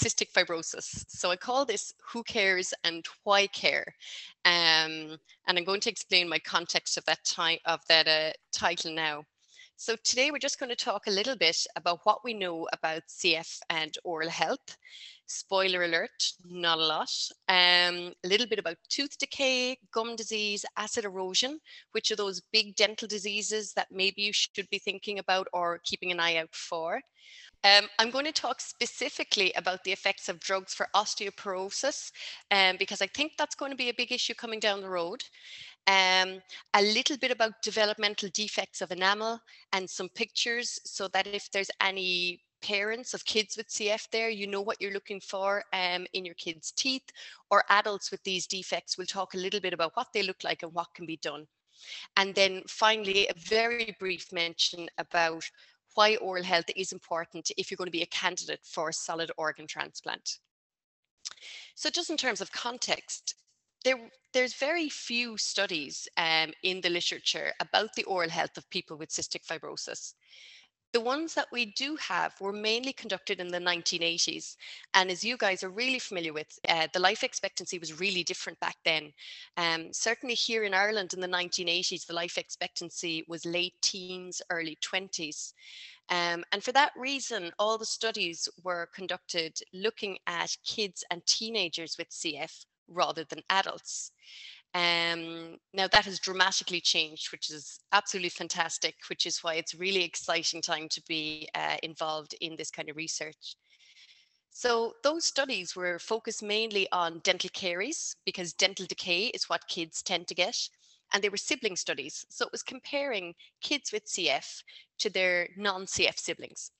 cystic fibrosis. So I call this Who Cares and Why Care. Um, and I'm going to explain my context of that, of that uh, title now. So today we're just going to talk a little bit about what we know about CF and oral health. Spoiler alert, not a lot. Um, a little bit about tooth decay, gum disease, acid erosion, which are those big dental diseases that maybe you should be thinking about or keeping an eye out for. Um, I'm going to talk specifically about the effects of drugs for osteoporosis um, because I think that's going to be a big issue coming down the road um, a little bit about developmental defects of enamel and some pictures so that if there's any parents of kids with CF there, you know what you're looking for um, in your kids' teeth or adults with these defects. We'll talk a little bit about what they look like and what can be done. And then finally, a very brief mention about why oral health is important if you're going to be a candidate for a solid organ transplant. So just in terms of context, there, there's very few studies um, in the literature about the oral health of people with cystic fibrosis. The ones that we do have were mainly conducted in the 1980s. And as you guys are really familiar with, uh, the life expectancy was really different back then. Um, certainly here in Ireland in the 1980s, the life expectancy was late teens, early 20s. Um, and for that reason, all the studies were conducted looking at kids and teenagers with CF rather than adults. Um, now that has dramatically changed, which is absolutely fantastic, which is why it's really exciting time to be uh, involved in this kind of research. So those studies were focused mainly on dental caries because dental decay is what kids tend to get. And they were sibling studies. So it was comparing kids with CF to their non-CF siblings.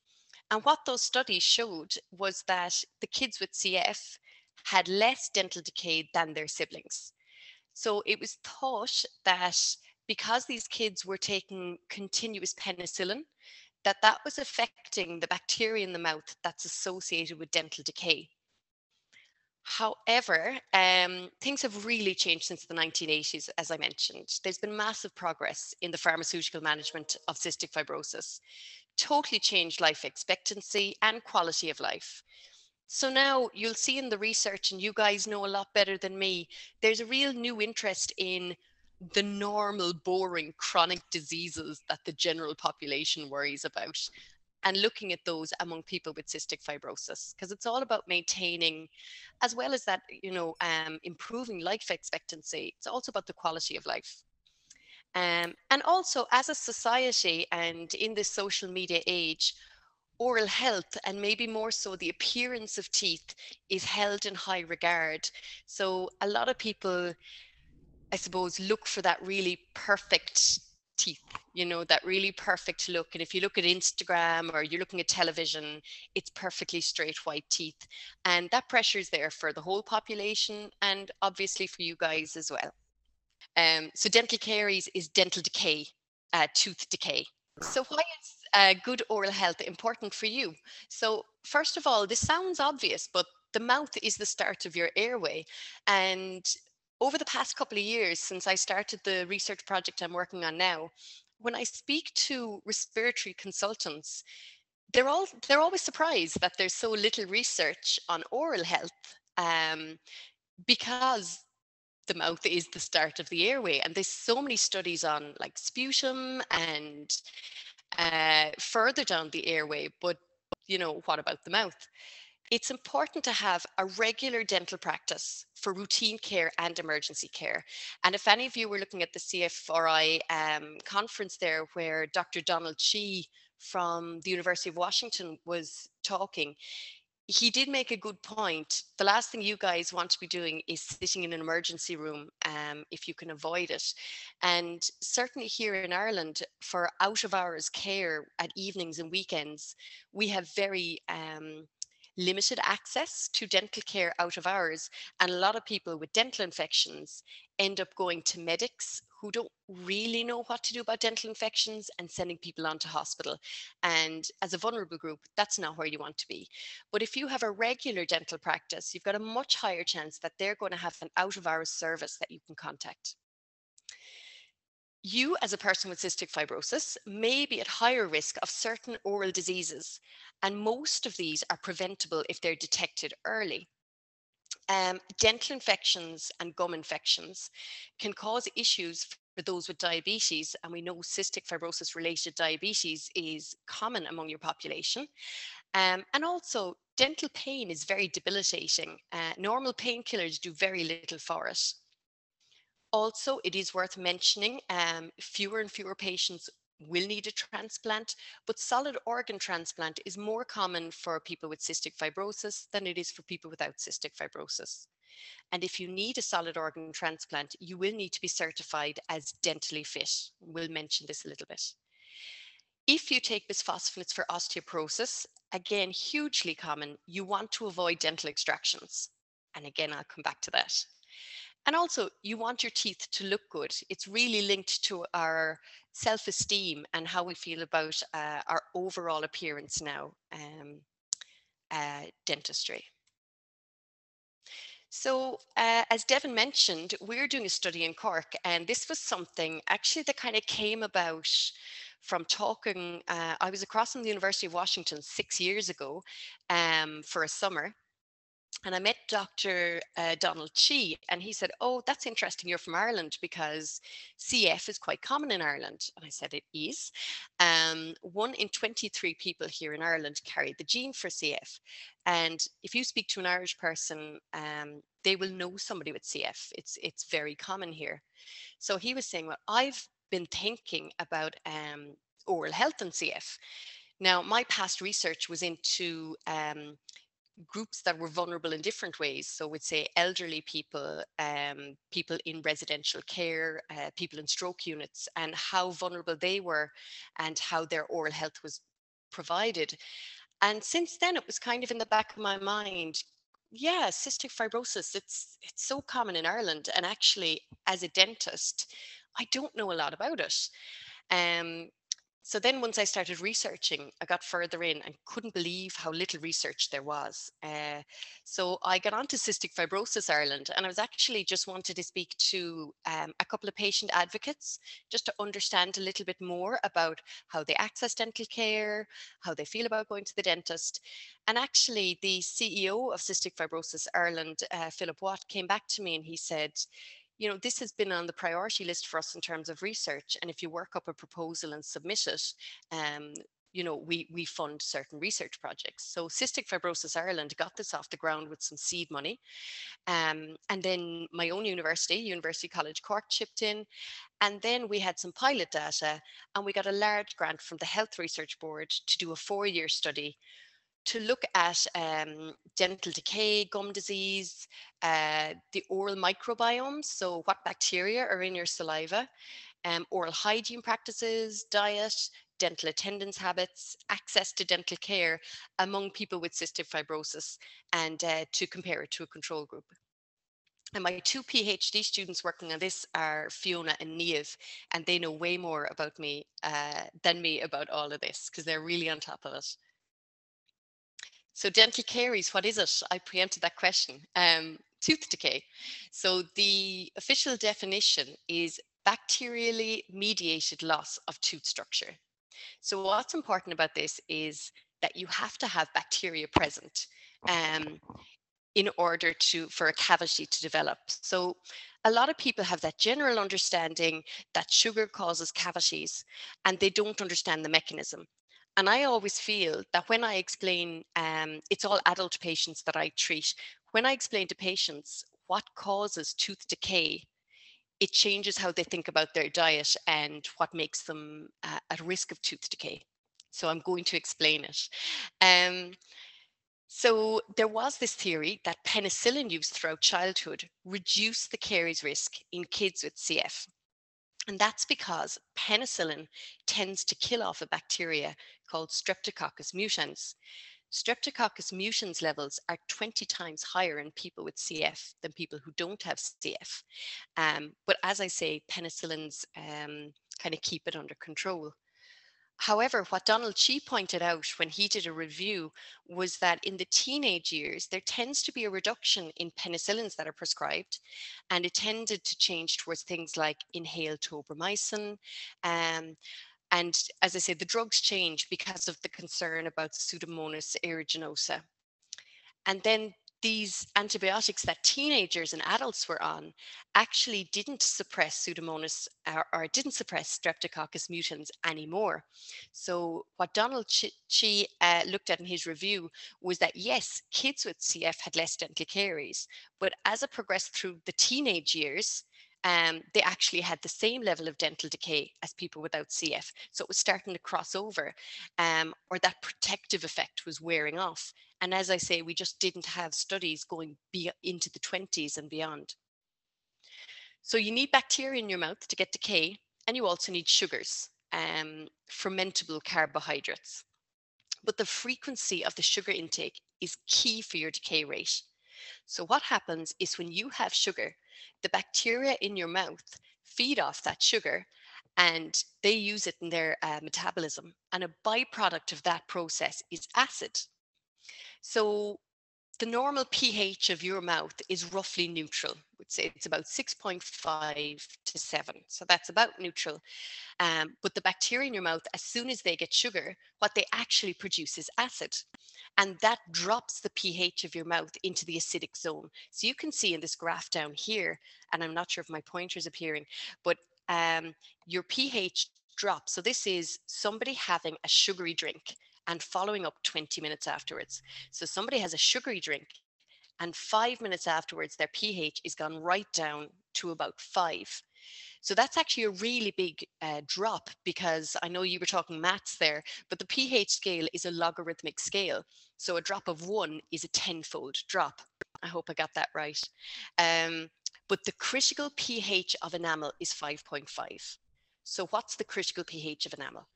And what those studies showed was that the kids with CF had less dental decay than their siblings. So it was thought that because these kids were taking continuous penicillin, that that was affecting the bacteria in the mouth that's associated with dental decay. However, um, things have really changed since the 1980s, as I mentioned. There's been massive progress in the pharmaceutical management of cystic fibrosis, totally changed life expectancy and quality of life. So now you'll see in the research, and you guys know a lot better than me, there's a real new interest in the normal, boring chronic diseases that the general population worries about and looking at those among people with cystic fibrosis because it's all about maintaining as well as that you know um, improving life expectancy it's also about the quality of life. Um, and also as a society and in this social media age oral health and maybe more so the appearance of teeth is held in high regard. So a lot of people, I suppose, look for that really perfect teeth, you know, that really perfect look. And if you look at Instagram or you're looking at television, it's perfectly straight white teeth. And that pressure is there for the whole population and obviously for you guys as well. Um, so dental caries is dental decay, uh, tooth decay. So why is uh, good oral health important for you? So first of all, this sounds obvious, but the mouth is the start of your airway. And over the past couple of years, since I started the research project I'm working on now, when I speak to respiratory consultants, they're all they're always surprised that there's so little research on oral health um, because the mouth is the start of the airway and there's so many studies on like sputum and uh, further down the airway but you know what about the mouth it's important to have a regular dental practice for routine care and emergency care. And if any of you were looking at the CFRI um, conference there, where Dr. Donald Chi from the University of Washington was talking, he did make a good point. The last thing you guys want to be doing is sitting in an emergency room um, if you can avoid it. And certainly here in Ireland, for out of hours care at evenings and weekends, we have very um, limited access to dental care out of hours. And a lot of people with dental infections end up going to medics who don't really know what to do about dental infections and sending people on to hospital. And as a vulnerable group, that's not where you want to be. But if you have a regular dental practice, you've got a much higher chance that they're going to have an out of hours service that you can contact. You, as a person with cystic fibrosis, may be at higher risk of certain oral diseases, and most of these are preventable if they're detected early. Um, dental infections and gum infections can cause issues for those with diabetes, and we know cystic fibrosis related diabetes is common among your population. Um, and also, dental pain is very debilitating. Uh, normal painkillers do very little for it. Also, it is worth mentioning um, fewer and fewer patients will need a transplant, but solid organ transplant is more common for people with cystic fibrosis than it is for people without cystic fibrosis. And if you need a solid organ transplant, you will need to be certified as dentally fit. We'll mention this a little bit. If you take bisphosphonates for osteoporosis, again, hugely common, you want to avoid dental extractions. And again, I'll come back to that. And also, you want your teeth to look good. It's really linked to our self esteem and how we feel about uh, our overall appearance now, um, uh, dentistry. So, uh, as Devin mentioned, we're doing a study in Cork, and this was something actually that kind of came about from talking. Uh, I was across from the University of Washington six years ago um, for a summer, and I met Dr. Uh, Donald Chi, and he said, Oh, that's interesting. You're from Ireland because CF is quite common in Ireland. And I said, It is. Um, one in 23 people here in Ireland carry the gene for CF. And if you speak to an Irish person, um, they will know somebody with CF. It's, it's very common here. So he was saying, Well, I've been thinking about um, oral health and CF. Now, my past research was into um, groups that were vulnerable in different ways. So we'd say elderly people, um, people in residential care, uh, people in stroke units, and how vulnerable they were and how their oral health was provided. And since then, it was kind of in the back of my mind. Yeah, cystic fibrosis, it's it's so common in Ireland. And actually, as a dentist, I don't know a lot about it. Um, so then once I started researching, I got further in and couldn't believe how little research there was. Uh, so I got onto Cystic Fibrosis Ireland and I was actually just wanted to speak to um, a couple of patient advocates just to understand a little bit more about how they access dental care, how they feel about going to the dentist. And actually the CEO of Cystic Fibrosis Ireland, uh, Philip Watt, came back to me and he said, you know, this has been on the priority list for us in terms of research. And if you work up a proposal and submit it, um, you know, we, we fund certain research projects. So Cystic Fibrosis Ireland got this off the ground with some seed money. Um, and then my own university, University College Cork, chipped in. And then we had some pilot data and we got a large grant from the Health Research Board to do a four year study to look at um, dental decay, gum disease, uh, the oral microbiome, so what bacteria are in your saliva, um, oral hygiene practices, diet, dental attendance habits, access to dental care among people with cystic fibrosis, and uh, to compare it to a control group. And my two PhD students working on this are Fiona and Niamh, and they know way more about me uh, than me about all of this because they're really on top of it. So dental caries, what is it? I preempted that question. Um, tooth decay. So the official definition is bacterially mediated loss of tooth structure. So what's important about this is that you have to have bacteria present um, in order to for a cavity to develop. So a lot of people have that general understanding that sugar causes cavities and they don't understand the mechanism. And I always feel that when I explain, um, it's all adult patients that I treat, when I explain to patients what causes tooth decay, it changes how they think about their diet and what makes them uh, at risk of tooth decay. So I'm going to explain it. Um, so there was this theory that penicillin use throughout childhood reduced the caries risk in kids with CF. And that's because penicillin tends to kill off a bacteria called Streptococcus mutans. Streptococcus mutans levels are 20 times higher in people with CF than people who don't have CF. Um, but as I say, penicillins um, kind of keep it under control. However, what Donald Chi pointed out when he did a review was that in the teenage years, there tends to be a reduction in penicillins that are prescribed, and it tended to change towards things like inhaled tobramycin. Um, and as I said, the drugs change because of the concern about Pseudomonas aeruginosa. And then these antibiotics that teenagers and adults were on actually didn't suppress Pseudomonas or, or didn't suppress Streptococcus mutans anymore. So what Donald Chi uh, looked at in his review was that yes, kids with CF had less dental caries, but as it progressed through the teenage years, um, they actually had the same level of dental decay as people without CF. So it was starting to cross over, um, or that protective effect was wearing off. And as I say, we just didn't have studies going be- into the 20s and beyond. So you need bacteria in your mouth to get decay, and you also need sugars, um, fermentable carbohydrates. But the frequency of the sugar intake is key for your decay rate. So what happens is when you have sugar, the bacteria in your mouth feed off that sugar and they use it in their uh, metabolism. And a byproduct of that process is acid. So the normal pH of your mouth is roughly neutral. It's about 6.5 to 7. So that's about neutral. Um, but the bacteria in your mouth, as soon as they get sugar, what they actually produce is acid. And that drops the pH of your mouth into the acidic zone. So you can see in this graph down here, and I'm not sure if my pointer is appearing, but um, your pH drops. So this is somebody having a sugary drink and following up 20 minutes afterwards. So somebody has a sugary drink and five minutes afterwards, their pH is gone right down to about five. So that's actually a really big uh, drop because I know you were talking maths there, but the pH scale is a logarithmic scale. So a drop of one is a tenfold drop. I hope I got that right. Um, but the critical pH of enamel is 5.5. So what's the critical pH of enamel?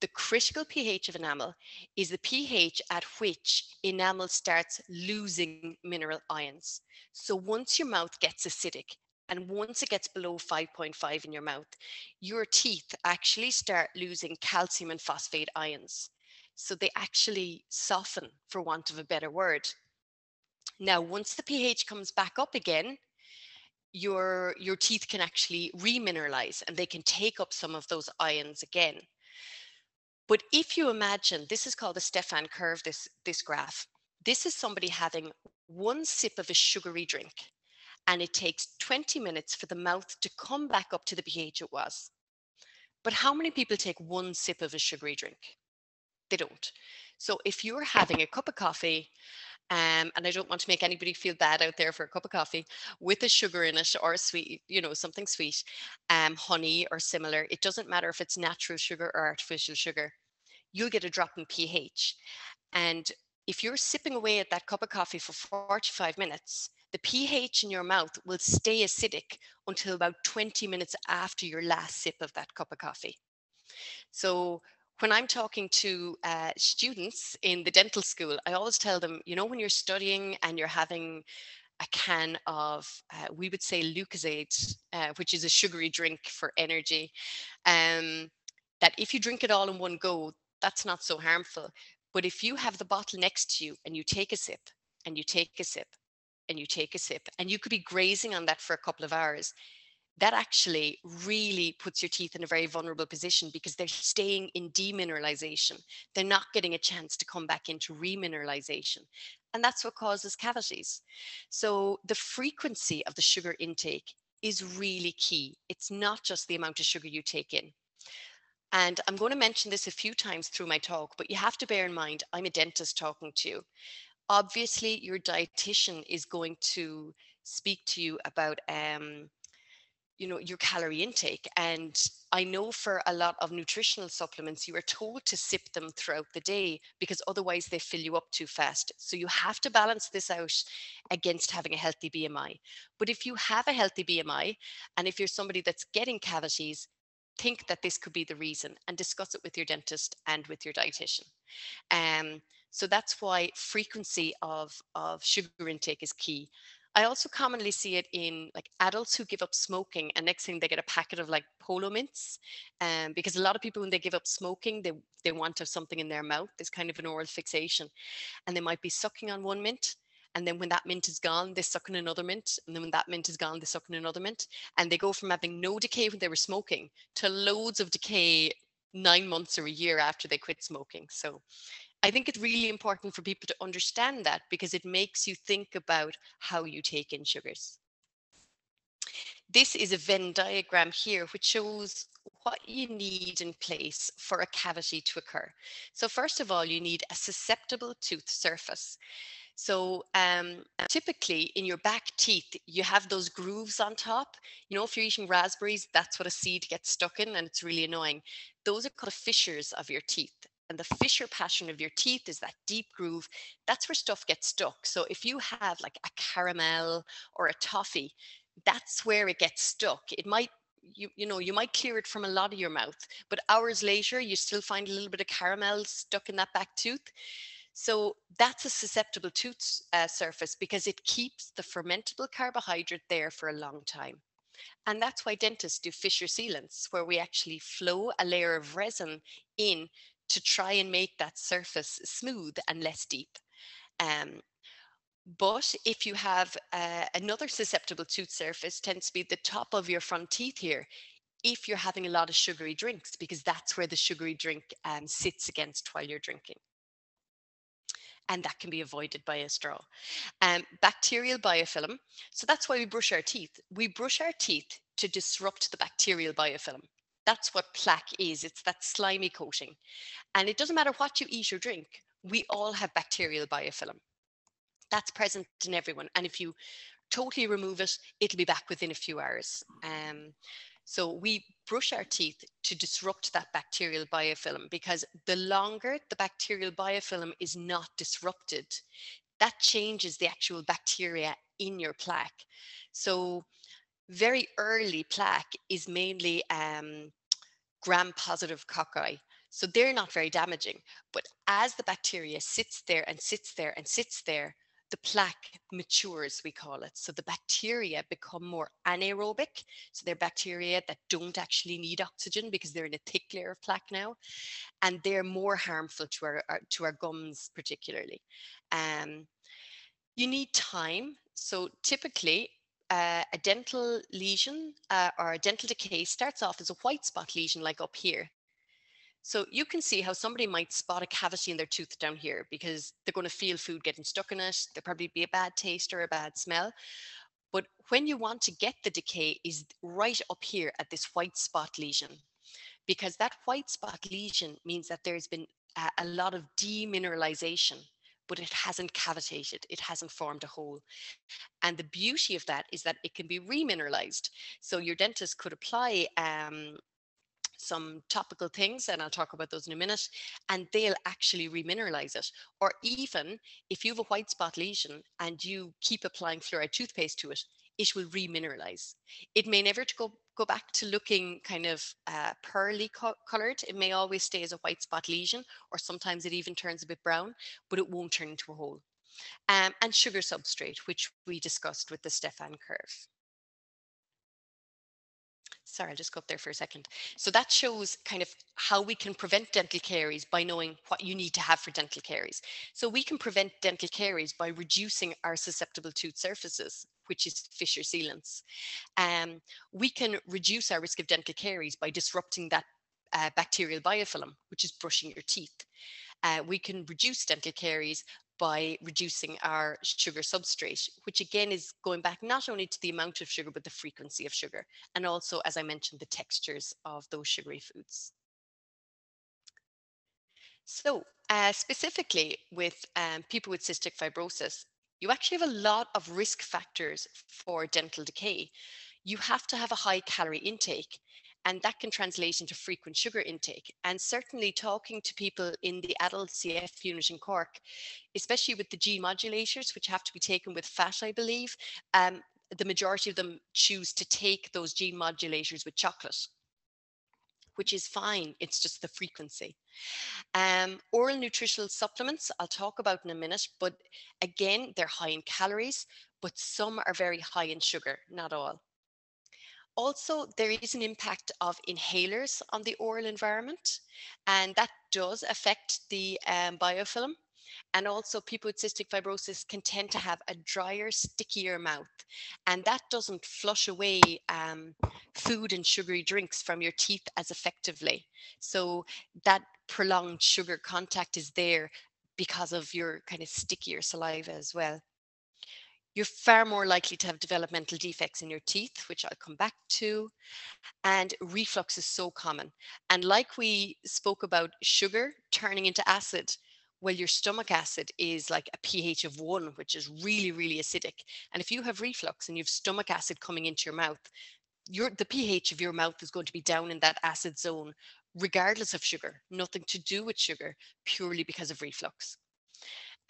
The critical pH of enamel is the pH at which enamel starts losing mineral ions. So once your mouth gets acidic and once it gets below 5.5 in your mouth, your teeth actually start losing calcium and phosphate ions. So they actually soften, for want of a better word. Now, once the pH comes back up again, your, your teeth can actually remineralize and they can take up some of those ions again. But if you imagine, this is called the Stephan curve, this, this graph. This is somebody having one sip of a sugary drink, and it takes 20 minutes for the mouth to come back up to the pH it was. But how many people take one sip of a sugary drink? They don't. So if you're having a cup of coffee, um, and I don't want to make anybody feel bad out there for a cup of coffee with a sugar in it or a sweet, you know, something sweet, um, honey or similar. It doesn't matter if it's natural sugar or artificial sugar you'll get a drop in pH. And if you're sipping away at that cup of coffee for 45 minutes, the pH in your mouth will stay acidic until about 20 minutes after your last sip of that cup of coffee. So when I'm talking to uh, students in the dental school, I always tell them, you know, when you're studying and you're having a can of, uh, we would say Lucozade, uh, which is a sugary drink for energy, um, that if you drink it all in one go, that's not so harmful. But if you have the bottle next to you and you take a sip and you take a sip and you take a sip and you could be grazing on that for a couple of hours, that actually really puts your teeth in a very vulnerable position because they're staying in demineralization. They're not getting a chance to come back into remineralization. And that's what causes cavities. So the frequency of the sugar intake is really key. It's not just the amount of sugar you take in. And I'm going to mention this a few times through my talk, but you have to bear in mind, I'm a dentist talking to you. Obviously, your dietitian is going to speak to you about, um, you know, your calorie intake. And I know for a lot of nutritional supplements, you are told to sip them throughout the day because otherwise they fill you up too fast. So you have to balance this out against having a healthy BMI. But if you have a healthy BMI, and if you're somebody that's getting cavities, think that this could be the reason and discuss it with your dentist and with your dietitian. Um, so that's why frequency of, of sugar intake is key. I also commonly see it in like adults who give up smoking and next thing they get a packet of like polo mints. Um, because a lot of people when they give up smoking, they, they want to have something in their mouth. There's kind of an oral fixation. And they might be sucking on one mint. And then when that mint is gone, they suck in another mint. And then when that mint is gone, they suck in another mint. And they go from having no decay when they were smoking to loads of decay nine months or a year after they quit smoking. So I think it's really important for people to understand that because it makes you think about how you take in sugars. This is a Venn diagram here, which shows what you need in place for a cavity to occur. So first of all, you need a susceptible tooth surface. So um, typically in your back teeth, you have those grooves on top. You know, if you're eating raspberries, that's what a seed gets stuck in and it's really annoying. Those are called fissures of your teeth and the fissure pattern of your teeth is that deep groove. That's where stuff gets stuck. So if you have like a caramel or a toffee, that's where it gets stuck. It might you you know you might clear it from a lot of your mouth but hours later you still find a little bit of caramel stuck in that back tooth so that's a susceptible tooth uh, surface because it keeps the fermentable carbohydrate there for a long time and that's why dentists do fissure sealants where we actually flow a layer of resin in to try and make that surface smooth and less deep. Um, but if you have uh, another susceptible tooth surface, tends to be the top of your front teeth here, if you're having a lot of sugary drinks, because that's where the sugary drink um, sits against while you're drinking. And that can be avoided by a straw. Um, bacterial biofilm. So that's why we brush our teeth. We brush our teeth to disrupt the bacterial biofilm. That's what plaque is. It's that slimy coating. And it doesn't matter what you eat or drink, we all have bacterial biofilm. That's present in everyone. And if you totally remove it, it'll be back within a few hours. Um, so we brush our teeth to disrupt that bacterial biofilm because the longer the bacterial biofilm is not disrupted, that changes the actual bacteria in your plaque. So very early plaque is mainly um, gram-positive cocci. So they're not very damaging. But as the bacteria sits there and sits there and sits there, the plaque matures, we call it. So the bacteria become more anaerobic. So they're bacteria that don't actually need oxygen because they're in a thick layer of plaque now. And they're more harmful to our, our to our gums, particularly. Um, you need time. So typically uh, a dental lesion uh, or a dental decay starts off as a white spot lesion like up here. So you can see how somebody might spot a cavity in their tooth down here because they're going to feel food getting stuck in it. There'll probably be a bad taste or a bad smell. But when you want to get the decay is right up here at this white spot lesion because that white spot lesion means that there's been a, a lot of demineralization but it hasn't cavitated, it hasn't formed a hole. And the beauty of that is that it can be remineralized. So your dentist could apply um, some topical things, and I'll talk about those in a minute, and they'll actually remineralize it. Or even if you have a white spot lesion and you keep applying fluoride toothpaste to it, it will remineralize. It may never go, go back to looking kind of uh, pearly co colored. It may always stay as a white spot lesion, or sometimes it even turns a bit brown, but it won't turn into a hole. Um, and sugar substrate, which we discussed with the Stephan curve sorry, I'll just go up there for a second. So that shows kind of how we can prevent dental caries by knowing what you need to have for dental caries. So we can prevent dental caries by reducing our susceptible tooth surfaces, which is fissure sealants. Um, we can reduce our risk of dental caries by disrupting that uh, bacterial biofilm, which is brushing your teeth. Uh, we can reduce dental caries by reducing our sugar substrate, which again is going back not only to the amount of sugar, but the frequency of sugar. And also, as I mentioned, the textures of those sugary foods. So uh, specifically with um, people with cystic fibrosis, you actually have a lot of risk factors for dental decay. You have to have a high calorie intake and that can translate into frequent sugar intake. And certainly talking to people in the adult CF unit in Cork, especially with the G modulators, which have to be taken with fat, I believe, um, the majority of them choose to take those G modulators with chocolate which is fine. It's just the frequency. Um, oral nutritional supplements, I'll talk about in a minute, but again, they're high in calories, but some are very high in sugar, not all. Also, there is an impact of inhalers on the oral environment, and that does affect the um, biofilm. And also, people with cystic fibrosis can tend to have a drier, stickier mouth, and that doesn't flush away um, food and sugary drinks from your teeth as effectively. So, that prolonged sugar contact is there because of your kind of stickier saliva as well you're far more likely to have developmental defects in your teeth, which I'll come back to. And reflux is so common. And like we spoke about sugar turning into acid, well, your stomach acid is like a pH of one, which is really, really acidic. And if you have reflux and you have stomach acid coming into your mouth, your the pH of your mouth is going to be down in that acid zone, regardless of sugar, nothing to do with sugar, purely because of reflux.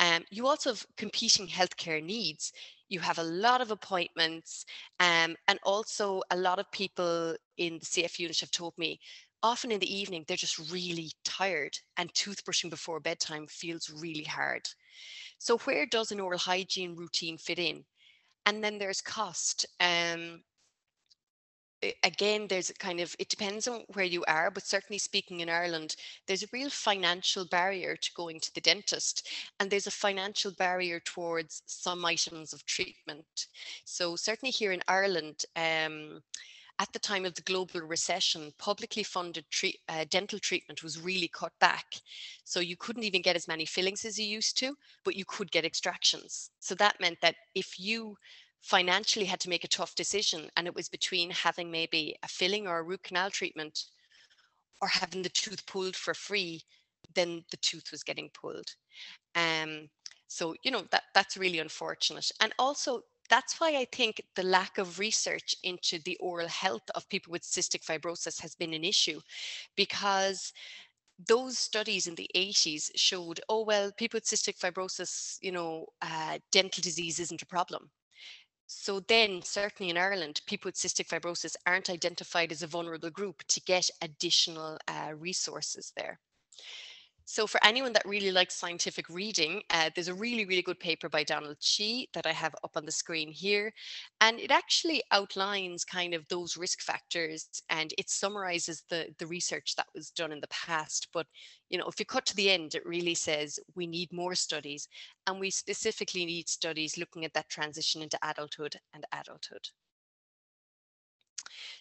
Um, you also have competing healthcare needs. You have a lot of appointments, um, and also a lot of people in the CF unit have told me often in the evening they're just really tired, and toothbrushing before bedtime feels really hard. So, where does an oral hygiene routine fit in? And then there's cost. Um, again, there's a kind of, it depends on where you are, but certainly speaking in Ireland, there's a real financial barrier to going to the dentist, and there's a financial barrier towards some items of treatment. So, certainly here in Ireland, um, at the time of the global recession, publicly funded uh, dental treatment was really cut back. So you couldn't even get as many fillings as you used to, but you could get extractions. So that meant that if you financially had to make a tough decision and it was between having maybe a filling or a root canal treatment or having the tooth pulled for free then the tooth was getting pulled um so you know that that's really unfortunate and also that's why I think the lack of research into the oral health of people with cystic fibrosis has been an issue because those studies in the 80s showed, oh, well, people with cystic fibrosis, you know, uh, dental disease isn't a problem. So then, certainly in Ireland, people with cystic fibrosis aren't identified as a vulnerable group to get additional uh, resources there. So for anyone that really likes scientific reading, uh, there's a really, really good paper by Donald Chi that I have up on the screen here. And it actually outlines kind of those risk factors and it summarizes the, the research that was done in the past. But, you know, if you cut to the end, it really says we need more studies and we specifically need studies looking at that transition into adulthood and adulthood.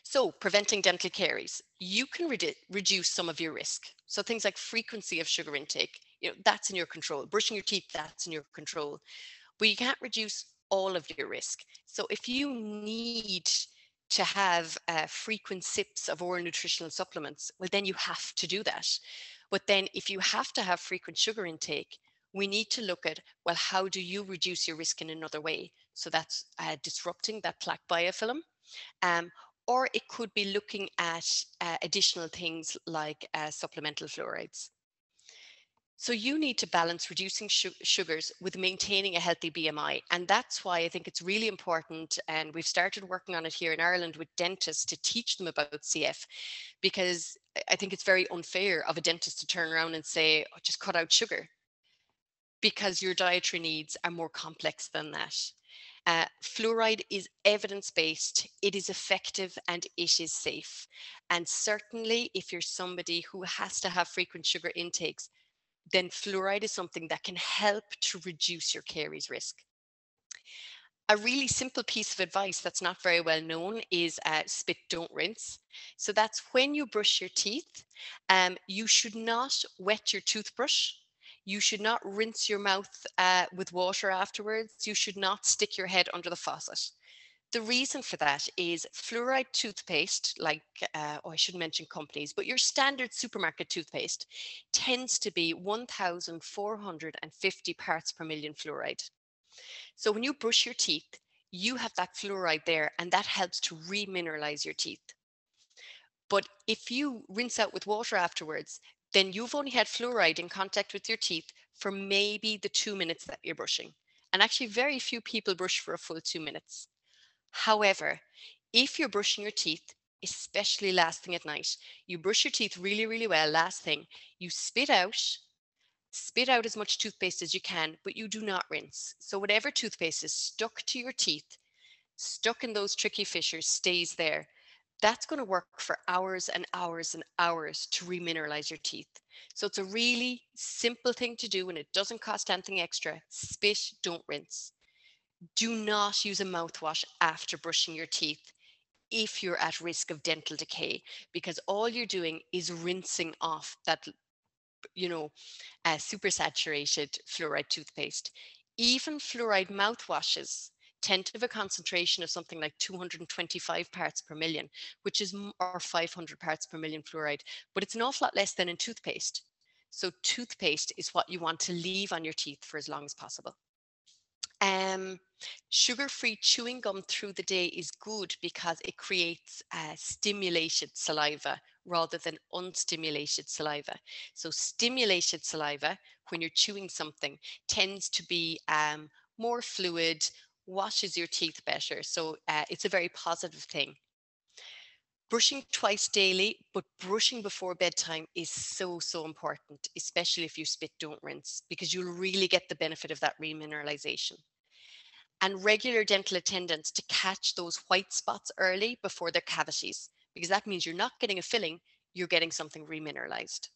So preventing dental caries, you can redu reduce some of your risk. So things like frequency of sugar intake, you know, that's in your control. Brushing your teeth, that's in your control. But you can't reduce all of your risk. So if you need to have uh, frequent sips of oral nutritional supplements, well, then you have to do that. But then if you have to have frequent sugar intake, we need to look at, well, how do you reduce your risk in another way? So that's uh, disrupting that plaque biofilm. Um, or it could be looking at uh, additional things like uh, supplemental fluorides. So you need to balance reducing sugars with maintaining a healthy BMI. And that's why I think it's really important. And we've started working on it here in Ireland with dentists to teach them about CF, because I think it's very unfair of a dentist to turn around and say, oh, just cut out sugar, because your dietary needs are more complex than that. Uh, fluoride is evidence based, it is effective, and it is safe. And certainly, if you're somebody who has to have frequent sugar intakes, then fluoride is something that can help to reduce your caries risk. A really simple piece of advice that's not very well known is uh, spit, don't rinse. So that's when you brush your teeth, um, you should not wet your toothbrush you should not rinse your mouth uh, with water afterwards. You should not stick your head under the faucet. The reason for that is fluoride toothpaste, like, uh, oh, I shouldn't mention companies, but your standard supermarket toothpaste tends to be 1,450 parts per million fluoride. So when you brush your teeth, you have that fluoride there, and that helps to remineralize your teeth. But if you rinse out with water afterwards, then you've only had fluoride in contact with your teeth for maybe the two minutes that you're brushing. And actually, very few people brush for a full two minutes. However, if you're brushing your teeth, especially last thing at night. You brush your teeth really, really well, last thing. You spit out, spit out as much toothpaste as you can, but you do not rinse. So whatever toothpaste is stuck to your teeth, stuck in those tricky fissures, stays there. That's going to work for hours and hours and hours to remineralize your teeth. So it's a really simple thing to do and it doesn't cost anything extra. Spit, don't rinse. Do not use a mouthwash after brushing your teeth if you're at risk of dental decay, because all you're doing is rinsing off that, you know, uh, supersaturated fluoride toothpaste. Even fluoride mouthwashes have a concentration of something like 225 parts per million, which is or 500 parts per million fluoride, but it's an awful lot less than in toothpaste. So toothpaste is what you want to leave on your teeth for as long as possible. Um, sugar-free chewing gum through the day is good because it creates uh, stimulated saliva rather than unstimulated saliva. So stimulated saliva, when you're chewing something, tends to be um, more fluid, washes your teeth better. So uh, it's a very positive thing. Brushing twice daily, but brushing before bedtime is so, so important, especially if you spit, don't rinse, because you'll really get the benefit of that remineralization. And regular dental attendance to catch those white spots early before they're cavities, because that means you're not getting a filling, you're getting something remineralized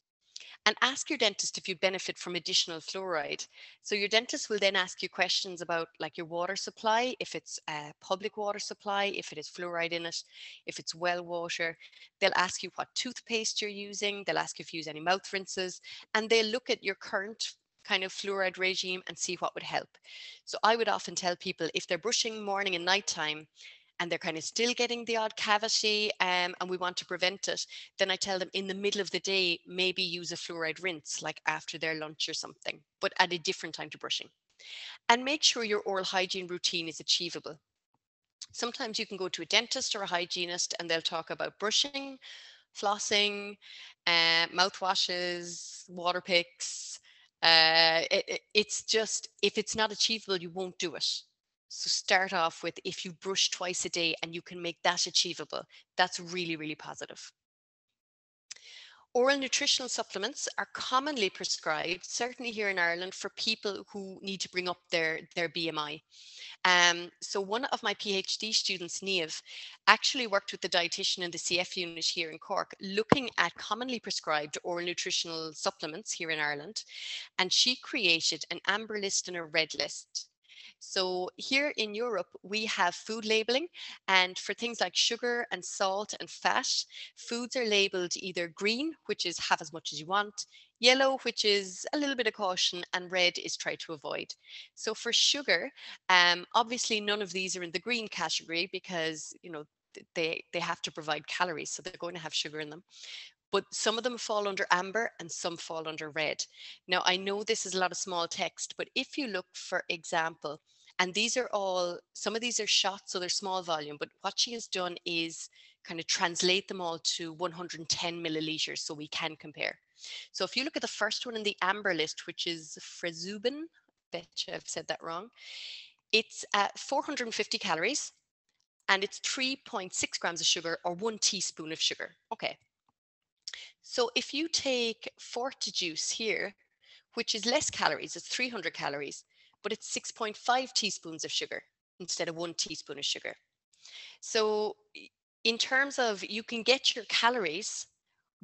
and ask your dentist if you benefit from additional fluoride. So your dentist will then ask you questions about like your water supply, if it's a public water supply, if it is fluoride in it, if it's well water. They'll ask you what toothpaste you're using. They'll ask if you use any mouth rinses and they'll look at your current kind of fluoride regime and see what would help. So I would often tell people if they're brushing morning and nighttime, and they're kind of still getting the odd cavity um, and we want to prevent it, then I tell them in the middle of the day, maybe use a fluoride rinse, like after their lunch or something, but at a different time to brushing. And make sure your oral hygiene routine is achievable. Sometimes you can go to a dentist or a hygienist and they'll talk about brushing, flossing, uh, mouthwashes, water picks. Uh, it, it, it's just, if it's not achievable, you won't do it. So start off with if you brush twice a day and you can make that achievable, that's really, really positive. Oral nutritional supplements are commonly prescribed, certainly here in Ireland, for people who need to bring up their, their BMI. Um, so one of my PhD students, Niamh, actually worked with the dietitian in the CF unit here in Cork, looking at commonly prescribed oral nutritional supplements here in Ireland. And she created an amber list and a red list. So here in Europe, we have food labeling and for things like sugar and salt and fat, foods are labeled either green, which is have as much as you want, yellow, which is a little bit of caution, and red is try to avoid. So for sugar, um, obviously none of these are in the green category because, you know, they, they have to provide calories, so they're going to have sugar in them but some of them fall under amber and some fall under red. Now, I know this is a lot of small text, but if you look, for example, and these are all, some of these are shots, so they're small volume, but what she has done is kind of translate them all to 110 milliliters so we can compare. So if you look at the first one in the amber list, which is Fresubin, I bet you I've said that wrong, it's at 450 calories and it's 3.6 grams of sugar or one teaspoon of sugar. Okay, so if you take Fortijuce here, which is less calories, it's 300 calories, but it's 6.5 teaspoons of sugar instead of one teaspoon of sugar. So in terms of you can get your calories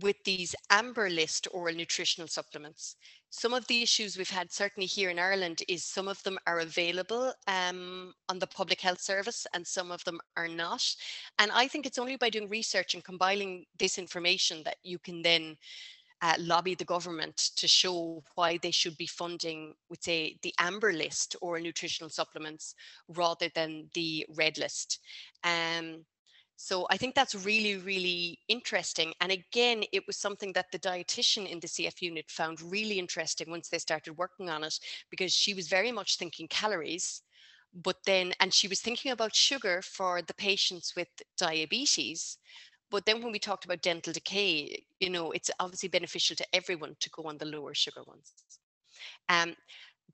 with these amber list oral nutritional supplements. Some of the issues we've had certainly here in Ireland is some of them are available um, on the public health service and some of them are not. And I think it's only by doing research and compiling this information that you can then uh, lobby the government to show why they should be funding, would say, the amber list or nutritional supplements rather than the red list. Um, so I think that's really, really interesting. And again, it was something that the dietitian in the CF unit found really interesting once they started working on it, because she was very much thinking calories, but then, and she was thinking about sugar for the patients with diabetes. But then when we talked about dental decay, you know, it's obviously beneficial to everyone to go on the lower sugar ones. Um,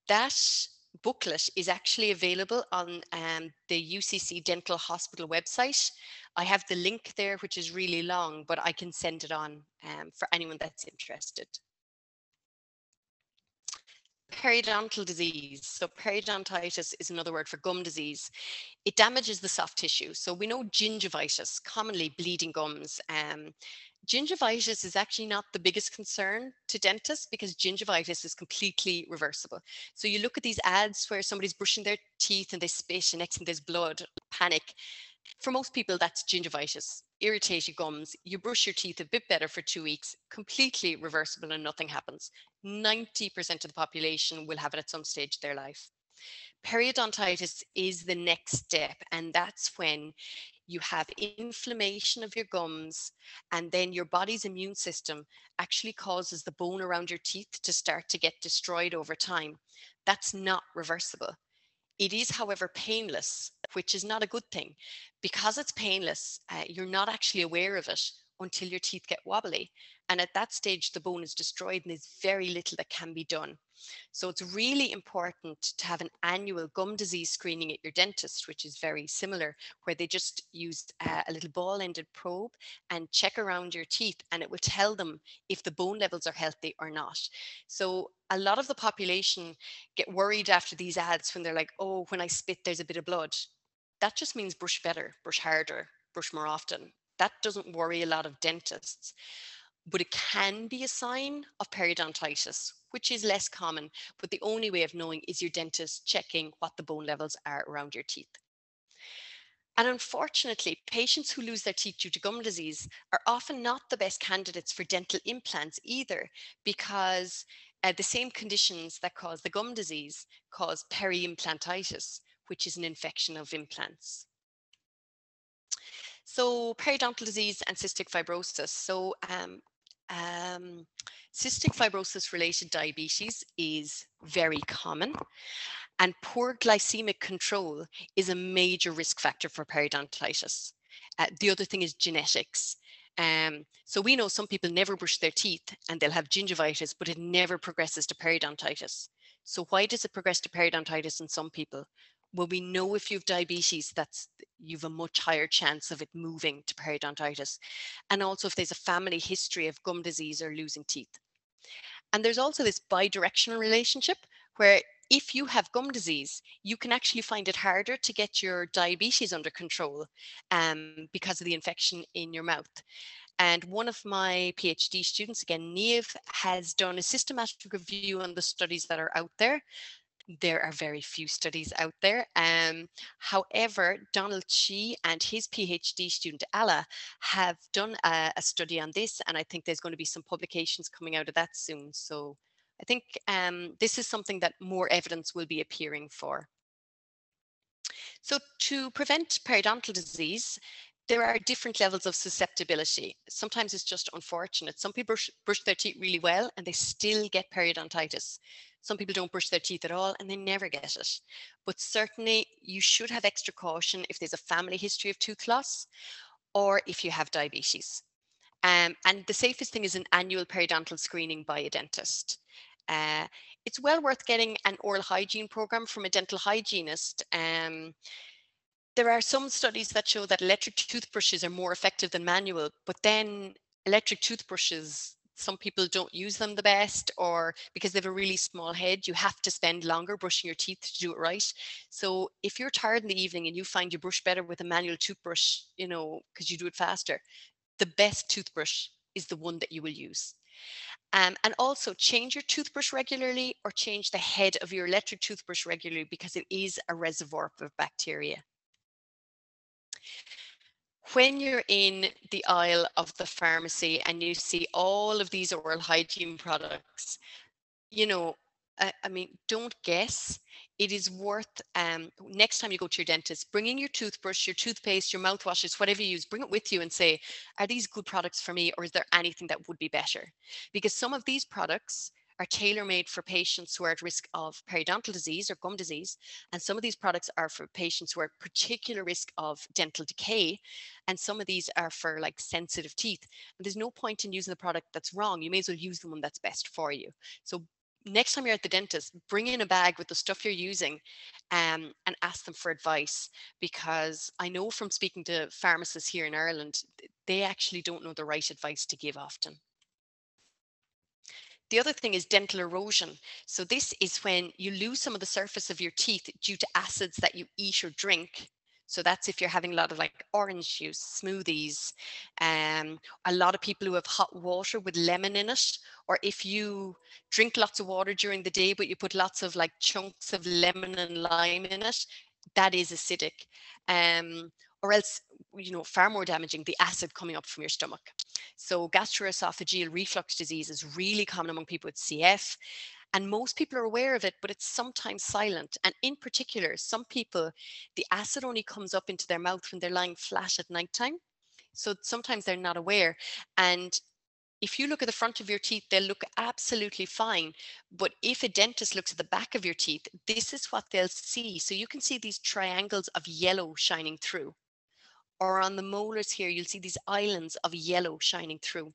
that booklet is actually available on um, the UCC Dental Hospital website. I have the link there, which is really long, but I can send it on um, for anyone that's interested. Periodontal disease. So periodontitis is another word for gum disease. It damages the soft tissue. So we know gingivitis, commonly bleeding gums. Um, gingivitis is actually not the biggest concern to dentists because gingivitis is completely reversible. So you look at these ads where somebody's brushing their teeth and they spit and next thing there's blood, panic. For most people, that's gingivitis, irritated gums. You brush your teeth a bit better for two weeks, completely reversible and nothing happens. 90% of the population will have it at some stage of their life. Periodontitis is the next step, and that's when you have inflammation of your gums, and then your body's immune system actually causes the bone around your teeth to start to get destroyed over time. That's not reversible. It is, however, painless, which is not a good thing. Because it's painless, uh, you're not actually aware of it until your teeth get wobbly. And at that stage, the bone is destroyed and there's very little that can be done. So it's really important to have an annual gum disease screening at your dentist, which is very similar, where they just use uh, a little ball ended probe and check around your teeth and it will tell them if the bone levels are healthy or not. So a lot of the population get worried after these ads when they're like, oh, when I spit, there's a bit of blood. That just means brush better, brush harder, brush more often. That doesn't worry a lot of dentists but it can be a sign of periodontitis, which is less common. But the only way of knowing is your dentist checking what the bone levels are around your teeth. And unfortunately, patients who lose their teeth due to gum disease are often not the best candidates for dental implants either, because uh, the same conditions that cause the gum disease cause periimplantitis, which is an infection of implants. So periodontal disease and cystic fibrosis. So um, um, cystic fibrosis related diabetes is very common and poor glycemic control is a major risk factor for periodontitis. Uh, the other thing is genetics. Um, so we know some people never brush their teeth and they'll have gingivitis, but it never progresses to periodontitis. So why does it progress to periodontitis in some people? Well, we know if you've diabetes, that's you've a much higher chance of it moving to periodontitis. And also if there's a family history of gum disease or losing teeth. And there's also this bidirectional relationship where if you have gum disease, you can actually find it harder to get your diabetes under control um, because of the infection in your mouth. And one of my PhD students, again, Niamh, has done a systematic review on the studies that are out there there are very few studies out there. Um, however, Donald Chi and his PhD student Ella have done a, a, study on this, and I think there's going to be some publications coming out of that soon. So I think um, this is something that more evidence will be appearing for. So to prevent periodontal disease, there are different levels of susceptibility. Sometimes it's just unfortunate. Some people brush, brush their teeth really well and they still get periodontitis. Some people don't brush their teeth at all and they never get it. But certainly you should have extra caution if there's a family history of tooth loss or if you have diabetes. Um, and the safest thing is an annual periodontal screening by a dentist. Uh, it's well worth getting an oral hygiene program from a dental hygienist. Um, there are some studies that show that electric toothbrushes are more effective than manual, but then electric toothbrushes some people don't use them the best or because they have a really small head you have to spend longer brushing your teeth to do it right. So if you're tired in the evening and you find you brush better with a manual toothbrush you know because you do it faster the best toothbrush is the one that you will use. Um, and also change your toothbrush regularly or change the head of your electric toothbrush regularly because it is a reservoir of bacteria when you're in the aisle of the pharmacy and you see all of these oral hygiene products, you know, I, I mean, don't guess. It is worth um, next time you go to your dentist, bringing your toothbrush, your toothpaste, your mouthwashes, whatever you use, bring it with you and say, are these good products for me or is there anything that would be better? Because some of these products are tailor-made for patients who are at risk of periodontal disease or gum disease. And some of these products are for patients who are at particular risk of dental decay. And some of these are for like sensitive teeth. And there's no point in using the product that's wrong. You may as well use the one that's best for you. So next time you're at the dentist, bring in a bag with the stuff you're using um, and ask them for advice because I know from speaking to pharmacists here in Ireland, they actually don't know the right advice to give often. The other thing is dental erosion. So this is when you lose some of the surface of your teeth due to acids that you eat or drink so that's if you're having a lot of like orange juice, smoothies, um, a lot of people who have hot water with lemon in it, or if you drink lots of water during the day, but you put lots of like chunks of lemon and lime in it, that is acidic. Um, or else, you know, far more damaging, the acid coming up from your stomach. So gastroesophageal reflux disease is really common among people with CF. And most people are aware of it, but it's sometimes silent. And in particular, some people, the acid only comes up into their mouth when they're lying flat at nighttime. So sometimes they're not aware. And if you look at the front of your teeth, they'll look absolutely fine. But if a dentist looks at the back of your teeth, this is what they'll see. So you can see these triangles of yellow shining through. Or on the molars here, you'll see these islands of yellow shining through.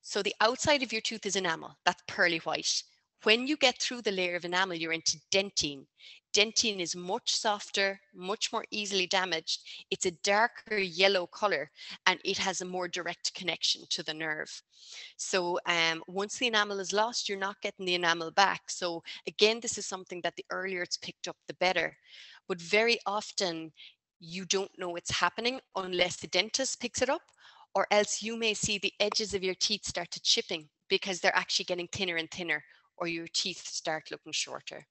So the outside of your tooth is enamel, that's pearly white. When you get through the layer of enamel, you're into dentine. Dentine is much softer, much more easily damaged. It's a darker yellow color and it has a more direct connection to the nerve. So um, once the enamel is lost, you're not getting the enamel back. So again, this is something that the earlier it's picked up, the better. But very often you don't know it's happening unless the dentist picks it up or else you may see the edges of your teeth start to chipping because they're actually getting thinner and thinner or your teeth start looking shorter.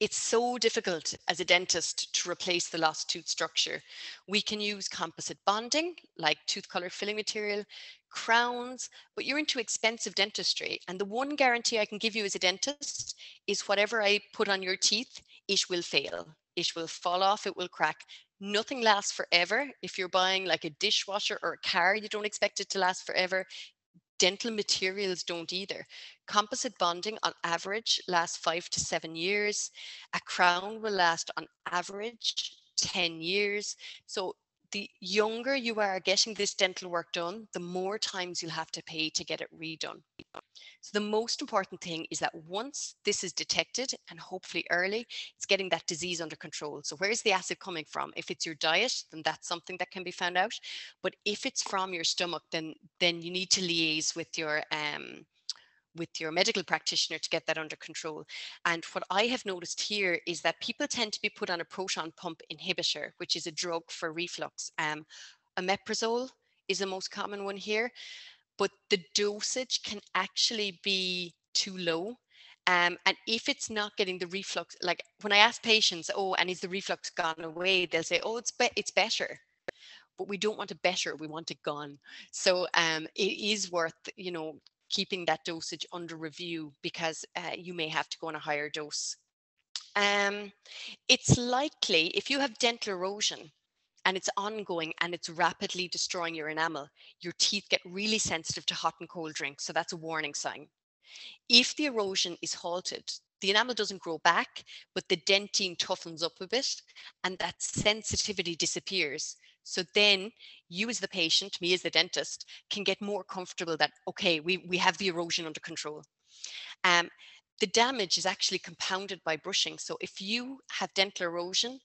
It's so difficult as a dentist to replace the lost tooth structure. We can use composite bonding like tooth color filling material, crowns, but you're into expensive dentistry. And the one guarantee I can give you as a dentist is whatever I put on your teeth, it will fail. It will fall off, it will crack. Nothing lasts forever. If you're buying like a dishwasher or a car, you don't expect it to last forever dental materials don't either. Composite bonding on average lasts five to seven years. A crown will last on average 10 years. So the younger you are getting this dental work done, the more times you'll have to pay to get it redone. So the most important thing is that once this is detected and hopefully early, it's getting that disease under control. So where's the acid coming from? If it's your diet, then that's something that can be found out. But if it's from your stomach, then then you need to liaise with your um, with your medical practitioner to get that under control. And what I have noticed here is that people tend to be put on a proton pump inhibitor, which is a drug for reflux. Um, omeprazole is the most common one here, but the dosage can actually be too low. Um, and if it's not getting the reflux, like when I ask patients, oh, and is the reflux gone away? They'll say, oh, it's be- it's better but we don't want it better we want it gone so um, it is worth you know keeping that dosage under review because uh, you may have to go on a higher dose. Um, it's likely if you have dental erosion and it's ongoing and it's rapidly destroying your enamel, your teeth get really sensitive to hot and cold drinks. So that's a warning sign. If the erosion is halted, the enamel doesn't grow back, but the dentine toughens up a bit and that sensitivity disappears. So then you as the patient, me as the dentist, can get more comfortable that, okay, we, we have the erosion under control. Um, the damage is actually compounded by brushing. So if you have dental erosion,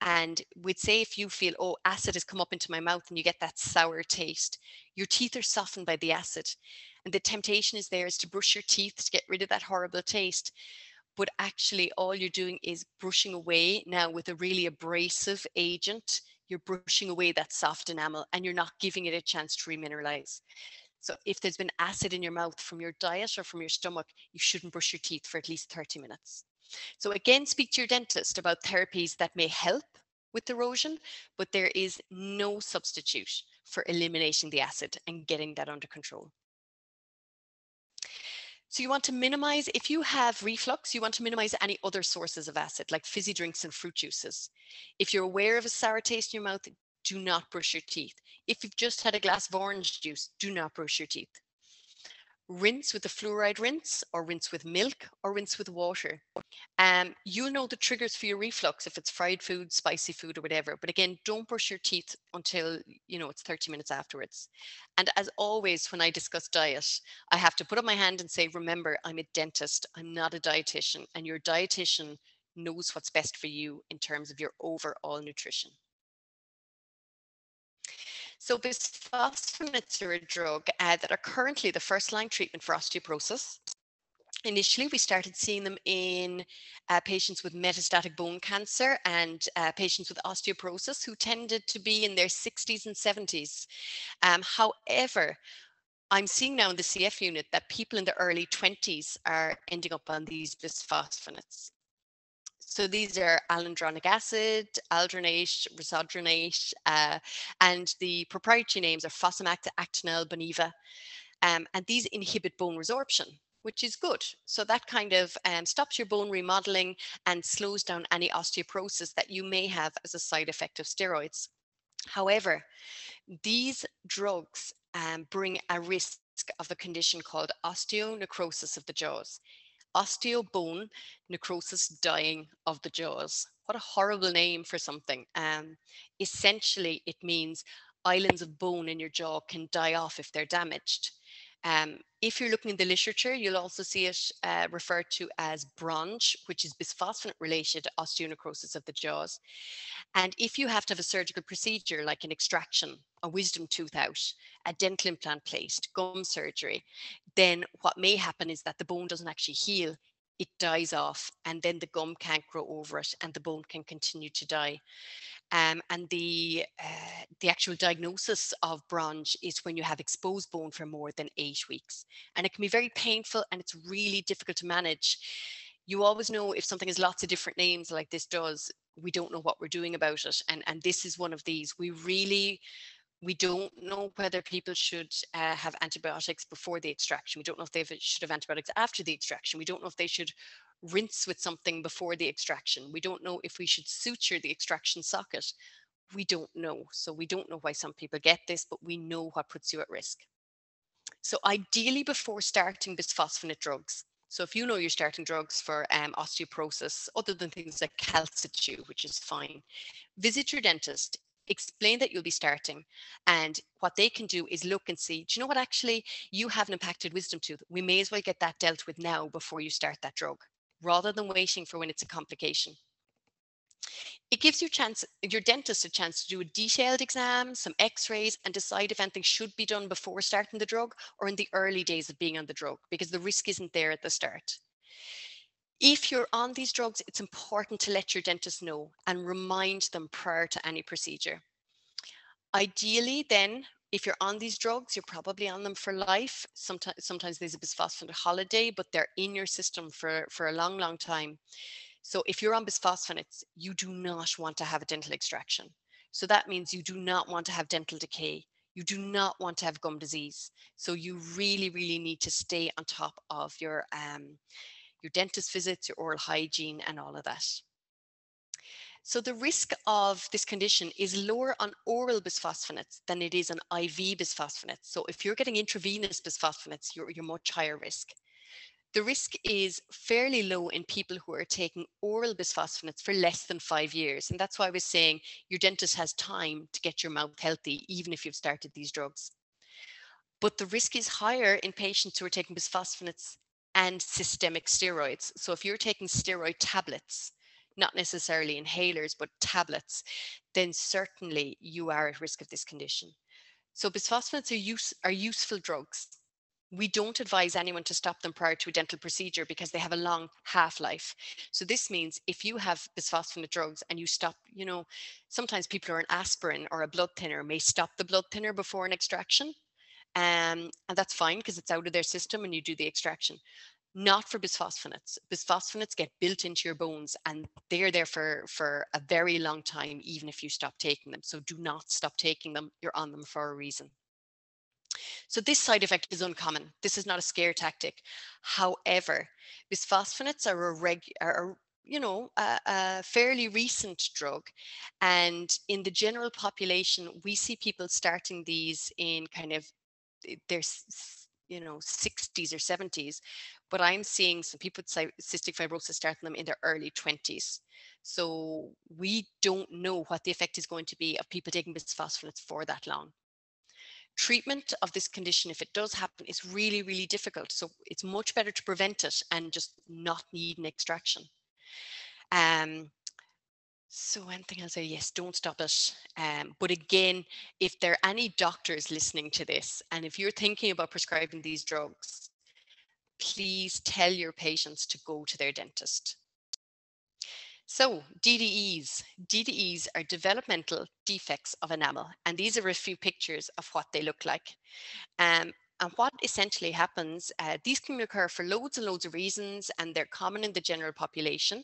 and we'd say if you feel, oh, acid has come up into my mouth and you get that sour taste, your teeth are softened by the acid. And the temptation is there is to brush your teeth to get rid of that horrible taste. But actually, all you're doing is brushing away now with a really abrasive agent you're brushing away that soft enamel and you're not giving it a chance to remineralize. So if there's been acid in your mouth from your diet or from your stomach, you shouldn't brush your teeth for at least 30 minutes. So again, speak to your dentist about therapies that may help with erosion, but there is no substitute for eliminating the acid and getting that under control. So you want to minimize, if you have reflux, you want to minimize any other sources of acid like fizzy drinks and fruit juices. If you're aware of a sour taste in your mouth, do not brush your teeth. If you've just had a glass of orange juice, do not brush your teeth. Rinse with a fluoride rinse or rinse with milk or rinse with water. Um, you'll know the triggers for your reflux if it's fried food, spicy food or whatever. But again, don't brush your teeth until, you know, it's 30 minutes afterwards. And as always, when I discuss diet, I have to put up my hand and say, remember, I'm a dentist. I'm not a dietitian and your dietitian knows what's best for you in terms of your overall nutrition. So bisphosphonates are a drug uh, that are currently the first line treatment for osteoporosis. Initially, we started seeing them in uh, patients with metastatic bone cancer and uh, patients with osteoporosis who tended to be in their 60s and 70s. Um, however, I'm seeing now in the CF unit that people in the early 20s are ending up on these bisphosphonates. So these are alendronic acid, alendronate, risedronate, uh, and the proprietary names are Fosamax, Actonel, Boniva. Um, and these inhibit bone resorption, which is good. So that kind of um, stops your bone remodeling and slows down any osteoporosis that you may have as a side effect of steroids. However, these drugs um, bring a risk of a condition called osteonecrosis of the jaws osteobone necrosis dying of the jaws. What a horrible name for something. Um, essentially, it means islands of bone in your jaw can die off if they're damaged. Um, if you're looking in the literature, you'll also see it uh, referred to as BRONJ, which is bisphosphonate related osteonecrosis of the jaws. And if you have to have a surgical procedure like an extraction, a wisdom tooth out, a dental implant placed, gum surgery, then what may happen is that the bone doesn't actually heal. It dies off, and then the gum can't grow over it, and the bone can continue to die. Um, and the uh, the actual diagnosis of BRONJ is when you have exposed bone for more than eight weeks, and it can be very painful and it's really difficult to manage. You always know if something has lots of different names like this does, we don't know what we're doing about it, and and this is one of these. We really we don't know whether people should uh, have antibiotics before the extraction. We don't know if they should have antibiotics after the extraction. We don't know if they should rinse with something before the extraction. We don't know if we should suture the extraction socket. We don't know. So we don't know why some people get this, but we know what puts you at risk. So ideally before starting bisphosphonate drugs, so if you know you're starting drugs for um, osteoporosis, other than things like calcium, which is fine, visit your dentist explain that you'll be starting and what they can do is look and see do you know what actually you have an impacted wisdom tooth we may as well get that dealt with now before you start that drug rather than waiting for when it's a complication. It gives your chance, your dentist a chance to do a detailed exam, some x-rays, and decide if anything should be done before starting the drug or in the early days of being on the drug, because the risk isn't there at the start. If you're on these drugs, it's important to let your dentist know and remind them prior to any procedure. Ideally, then, if you're on these drugs, you're probably on them for life. Sometimes, sometimes there's a bisphosphonate holiday, but they're in your system for, for a long, long time. So if you're on bisphosphonates, you do not want to have a dental extraction. So that means you do not want to have dental decay. You do not want to have gum disease. So you really, really need to stay on top of your um, your dentist visits, your oral hygiene, and all of that. So the risk of this condition is lower on oral bisphosphonates than it is on IV bisphosphonates. So if you're getting intravenous bisphosphonates, you're, you're much higher risk. The risk is fairly low in people who are taking oral bisphosphonates for less than five years. And that's why I was saying your dentist has time to get your mouth healthy, even if you've started these drugs. But the risk is higher in patients who are taking bisphosphonates and systemic steroids. So if you're taking steroid tablets, not necessarily inhalers, but tablets, then certainly you are at risk of this condition. So bisphosphonates are, use, are useful drugs. We don't advise anyone to stop them prior to a dental procedure because they have a long half-life. So this means if you have bisphosphonate drugs and you stop, you know, sometimes people are an aspirin or a blood thinner may stop the blood thinner before an extraction. Um, and that's fine because it's out of their system and you do the extraction not for bisphosphonates. Bisphosphonates get built into your bones and they're there for, for a very long time, even if you stop taking them. So do not stop taking them. You're on them for a reason. So this side effect is uncommon. This is not a scare tactic. However, bisphosphonates are a reg are, you know, a, a, fairly recent drug. And in the general population, we see people starting these in kind of eh, their you know 60s or 70s but i'm seeing some people with cystic fibrosis starting them in their early 20s so we don't know what the effect is going to be of people taking bisphosphonates for that long. Treatment of this condition if it does happen is really really difficult. So it's much better to prevent it and just not need an extraction. Um, so one thing I'll say, yes, don't stop it. Um, but again, if there are any doctors listening to this, and if you're thinking about prescribing these drugs, please tell your patients to go to their dentist. So DDEs, DDEs are developmental defects of enamel, and these are a few pictures of what they look like. Um, and what essentially happens, uh, these can occur for loads and loads of reasons, and they're common in the general population.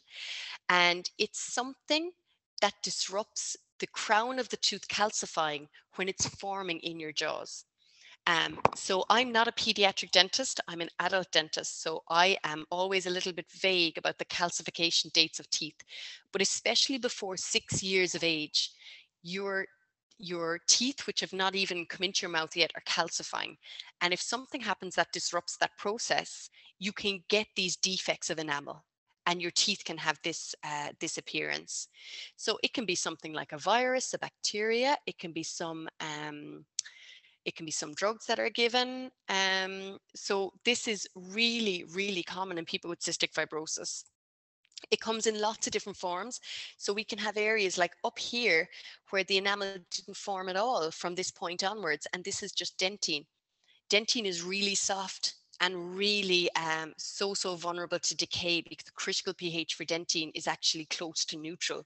And it's something that disrupts the crown of the tooth calcifying when it's forming in your jaws. Um, so I'm not a pediatric dentist, I'm an adult dentist. So I am always a little bit vague about the calcification dates of teeth, but especially before six years of age, your your teeth, which have not even come into your mouth yet, are calcifying. And if something happens that disrupts that process, you can get these defects of enamel and your teeth can have this uh, this appearance. So it can be something like a virus, a bacteria. It can be some um, it can be some drugs that are given. Um, so this is really really common in people with cystic fibrosis. It comes in lots of different forms. So we can have areas like up here where the enamel didn't form at all from this point onwards. And this is just dentine. Dentine is really soft and really um, so, so vulnerable to decay because the critical pH for dentine is actually close to neutral.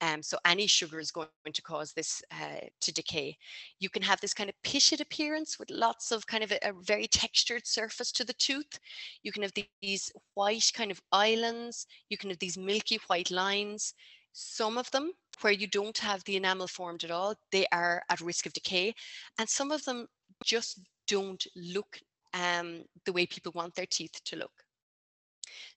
Um, so any sugar is going to cause this uh, to decay. You can have this kind of pitted appearance with lots of kind of a, a, very textured surface to the tooth. You can have these white kind of islands. You can have these milky white lines. Some of them where you don't have the enamel formed at all, they are at risk of decay. And some of them just don't look um, the way people want their teeth to look.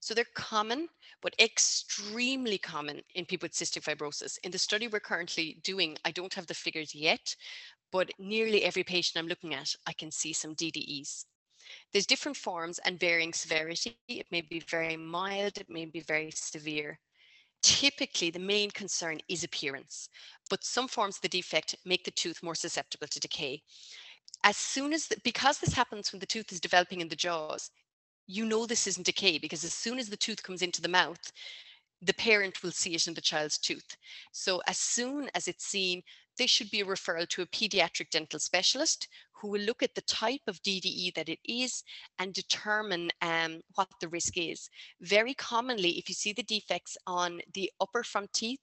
So they're common, but extremely common in people with cystic fibrosis. In the study we're currently doing, I don't have the figures yet, but nearly every patient I'm looking at, I can see some DDEs. There's different forms and varying severity. It may be very mild, it may be very severe. Typically, the main concern is appearance, but some forms of the defect make the tooth more susceptible to decay. As soon as, the, because this happens when the tooth is developing in the jaws, you know this isn't decay because as soon as the tooth comes into the mouth, the parent will see it in the child's tooth. So as soon as it's seen, there should be a referral to a pediatric dental specialist who will look at the type of DDE that it is and determine um, what the risk is. Very commonly, if you see the defects on the upper front teeth,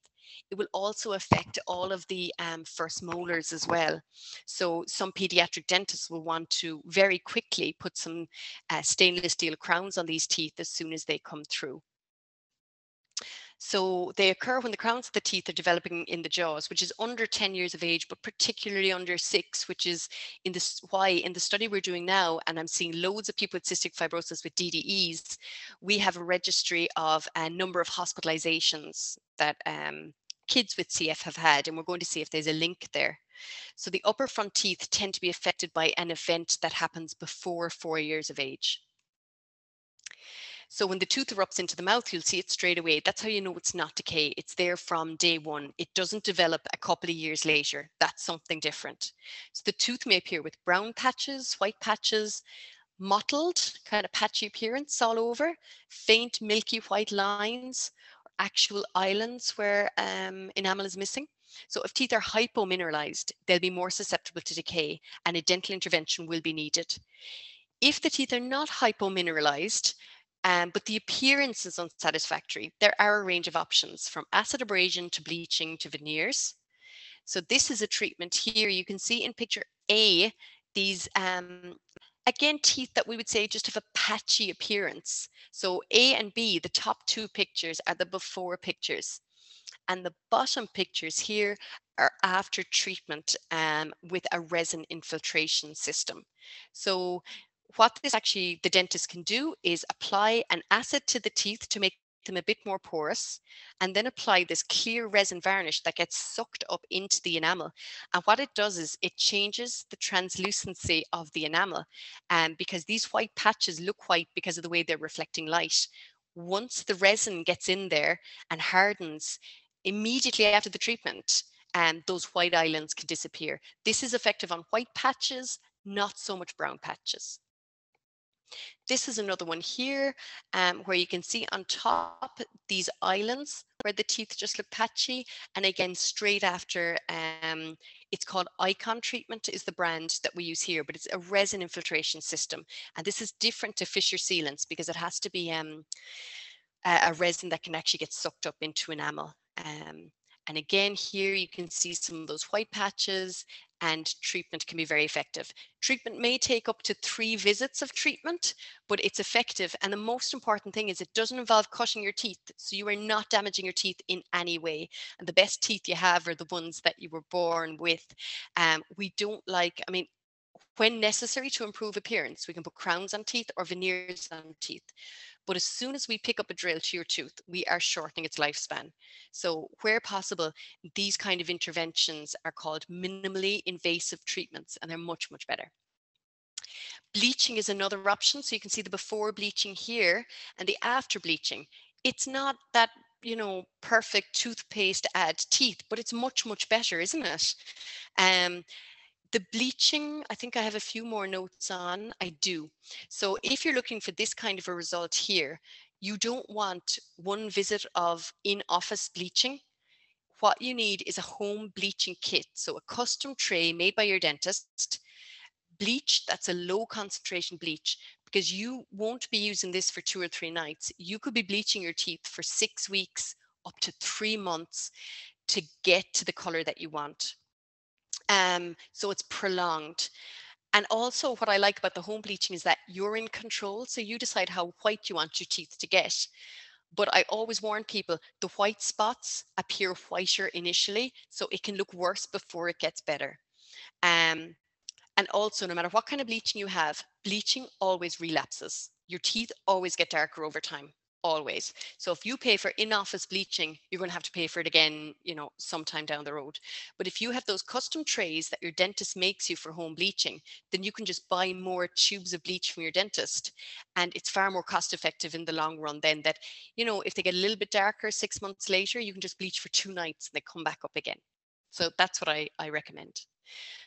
it will also affect all of the um, first molars as well. So some pediatric dentists will want to very quickly put some uh, stainless steel crowns on these teeth as soon as they come through. So they occur when the crowns of the teeth are developing in the jaws, which is under 10 years of age, but particularly under six, which is in this why in the study we're doing now, and I'm seeing loads of people with cystic fibrosis with DDEs, we have a registry of a number of hospitalizations that um, kids with CF have had, and we're going to see if there's a link there. So the upper front teeth tend to be affected by an event that happens before four years of age. So when the tooth erupts into the mouth, you'll see it straight away. That's how you know it's not decay. It's there from day one. It doesn't develop a couple of years later. That's something different. So the tooth may appear with brown patches, white patches, mottled, kind of patchy appearance all over, faint milky white lines, actual islands where um, enamel is missing. So if teeth are hypomineralized, they'll be more susceptible to decay and a dental intervention will be needed. If the teeth are not hypomineralized, um, but the appearance is unsatisfactory. There are a range of options from acid abrasion to bleaching to veneers. So this is a treatment here. You can see in picture A, these um, again, teeth that we would say just have a patchy appearance. So A and B, the top two pictures are the before pictures. And the bottom pictures here are after treatment um, with a resin infiltration system. So what this actually the dentist can do is apply an acid to the teeth to make them a bit more porous, and then apply this clear resin varnish that gets sucked up into the enamel. And what it does is it changes the translucency of the enamel um, because these white patches look white because of the way they're reflecting light. Once the resin gets in there and hardens, immediately after the treatment, and um, those white islands can disappear. This is effective on white patches, not so much brown patches. This is another one here um, where you can see on top these islands where the teeth just look patchy. And again, straight after, um, it's called Icon treatment is the brand that we use here, but it's a resin infiltration system. And this is different to fissure sealants because it has to be um, a, a resin that can actually get sucked up into enamel. Um, and again, here you can see some of those white patches and treatment can be very effective. Treatment may take up to three visits of treatment, but it's effective. And the most important thing is it doesn't involve cutting your teeth. So you are not damaging your teeth in any way. And the best teeth you have are the ones that you were born with. Um, we don't like, I mean, when necessary to improve appearance, we can put crowns on teeth or veneers on teeth. But as soon as we pick up a drill to your tooth, we are shortening its lifespan. So where possible, these kind of interventions are called minimally invasive treatments and they're much, much better. Bleaching is another option. So you can see the before bleaching here and the after bleaching. It's not that you know, perfect toothpaste to add teeth, but it's much, much better, isn't it? Um, the bleaching, I think I have a few more notes on. I do. So if you're looking for this kind of a result here, you don't want one visit of in-office bleaching. What you need is a home bleaching kit. So a custom tray made by your dentist, bleach that's a low concentration bleach because you won't be using this for two or three nights. You could be bleaching your teeth for six weeks up to three months to get to the color that you want. Um, so it's prolonged. And also what I like about the home bleaching is that you're in control. So you decide how white you want your teeth to get. But I always warn people, the white spots appear whiter initially, so it can look worse before it gets better. Um, and also, no matter what kind of bleaching you have, bleaching always relapses. Your teeth always get darker over time always. So if you pay for in-office bleaching, you're going to have to pay for it again, you know, sometime down the road. But if you have those custom trays that your dentist makes you for home bleaching, then you can just buy more tubes of bleach from your dentist. And it's far more cost effective in the long run then that, you know, if they get a little bit darker six months later, you can just bleach for two nights and they come back up again. So that's what I, I recommend.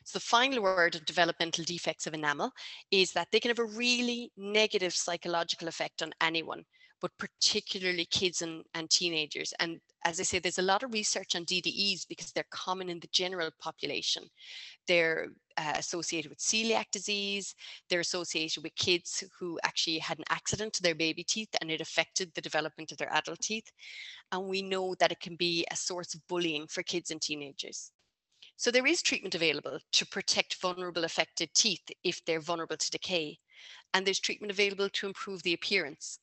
So the final word of developmental defects of enamel is that they can have a really negative psychological effect on anyone but particularly kids and, and teenagers. And as I say, there's a lot of research on DDEs because they're common in the general population. They're uh, associated with celiac disease. They're associated with kids who actually had an accident to their baby teeth and it affected the development of their adult teeth. And we know that it can be a source of bullying for kids and teenagers. So there is treatment available to protect vulnerable affected teeth if they're vulnerable to decay. And there's treatment available to improve the appearance.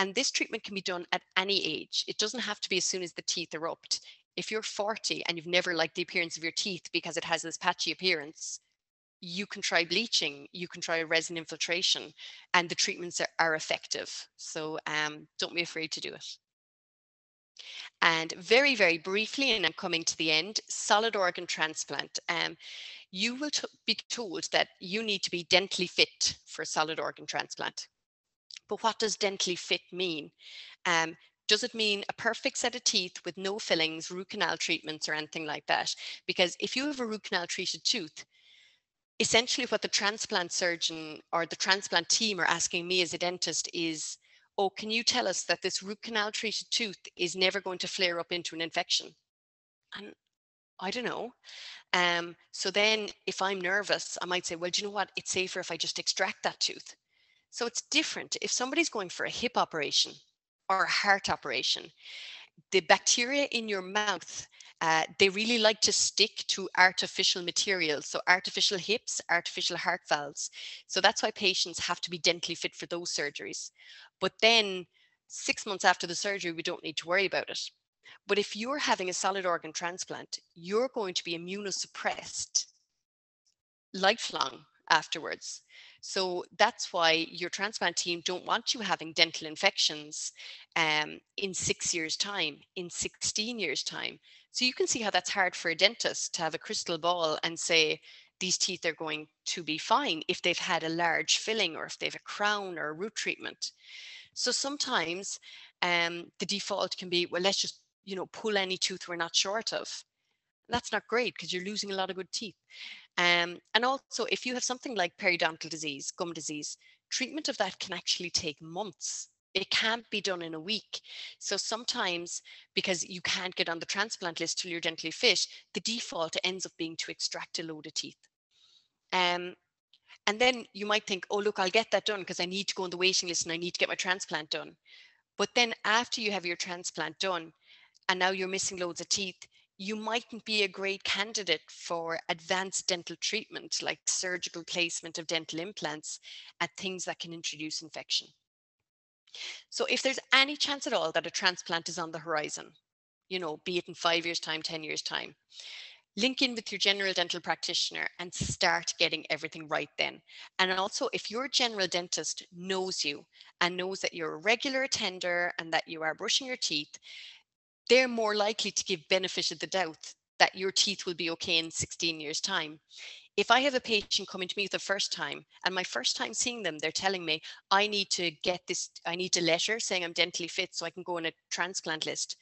And this treatment can be done at any age. It doesn't have to be as soon as the teeth erupt. If you're 40 and you've never liked the appearance of your teeth because it has this patchy appearance, you can try bleaching, you can try resin infiltration, and the treatments are, are effective. So um, don't be afraid to do it. And very, very briefly, and I'm coming to the end, solid organ transplant. Um, you will be told that you need to be dentally fit for solid organ transplant. But what does dentally fit mean? Um, does it mean a perfect set of teeth with no fillings, root canal treatments, or anything like that? Because if you have a root canal treated tooth, essentially what the transplant surgeon or the transplant team are asking me as a dentist is, oh, can you tell us that this root canal treated tooth is never going to flare up into an infection? And I don't know. Um, so then if I'm nervous, I might say, well, do you know what? It's safer if I just extract that tooth. So it's different. If somebody's going for a hip operation or a heart operation, the bacteria in your mouth, uh, they really like to stick to artificial materials. So artificial hips, artificial heart valves. So that's why patients have to be dentally fit for those surgeries. But then six months after the surgery, we don't need to worry about it. But if you're having a solid organ transplant, you're going to be immunosuppressed lifelong afterwards. So that's why your transplant team don't want you having dental infections um, in six years' time, in 16 years' time. So you can see how that's hard for a dentist to have a crystal ball and say, these teeth are going to be fine if they've had a large filling or if they have a crown or a root treatment. So sometimes um, the default can be, well, let's just, you know, pull any tooth we're not short of. That's not great because you're losing a lot of good teeth. Um, and also, if you have something like periodontal disease, gum disease, treatment of that can actually take months. It can't be done in a week. So sometimes, because you can't get on the transplant list till you're dentally fit, the default ends up being to extract a load of teeth. Um, and then you might think, oh, look, I'll get that done because I need to go on the waiting list and I need to get my transplant done. But then after you have your transplant done and now you're missing loads of teeth, you mightn't be a great candidate for advanced dental treatment like surgical placement of dental implants and things that can introduce infection. So if there's any chance at all that a transplant is on the horizon, you know, be it in five years time, 10 years time, link in with your general dental practitioner and start getting everything right then. And also, if your general dentist knows you and knows that you're a regular attender and that you are brushing your teeth, they're more likely to give benefit of the doubt that your teeth will be okay in 16 years' time. If I have a patient coming to me the first time and my first time seeing them, they're telling me, I need to get this, I need a letter saying I'm dentally fit so I can go on a transplant list.